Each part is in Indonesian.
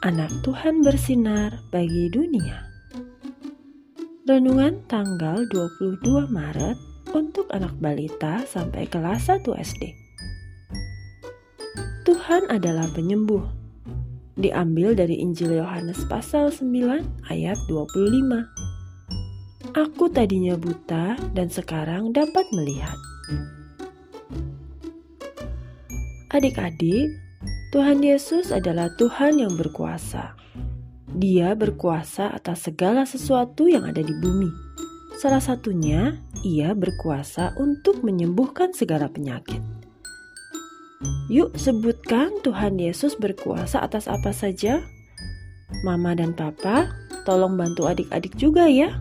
Anak Tuhan bersinar bagi dunia. Renungan tanggal 22 Maret untuk anak balita sampai kelas 1 SD. Tuhan adalah penyembuh. Diambil dari Injil Yohanes pasal 9 ayat 25. Aku tadinya buta dan sekarang dapat melihat. Adik-adik, Tuhan Yesus adalah Tuhan yang berkuasa. Dia berkuasa atas segala sesuatu yang ada di bumi. Salah satunya, Ia berkuasa untuk menyembuhkan segala penyakit. Yuk, sebutkan Tuhan Yesus berkuasa atas apa saja. Mama dan Papa, tolong bantu adik-adik juga ya.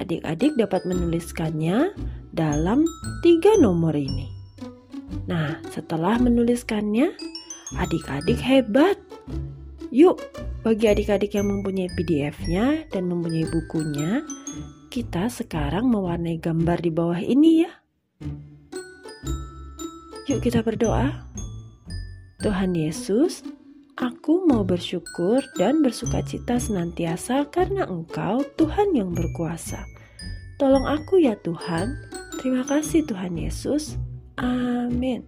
Adik-adik dapat menuliskannya dalam tiga nomor ini. Nah, setelah menuliskannya, Adik-adik hebat. Yuk, bagi adik-adik yang mempunyai PDF-nya dan mempunyai bukunya, kita sekarang mewarnai gambar di bawah ini ya. Yuk kita berdoa. Tuhan Yesus, aku mau bersyukur dan bersuka cita senantiasa karena Engkau Tuhan yang berkuasa. Tolong aku ya Tuhan. Terima kasih Tuhan Yesus. Amin.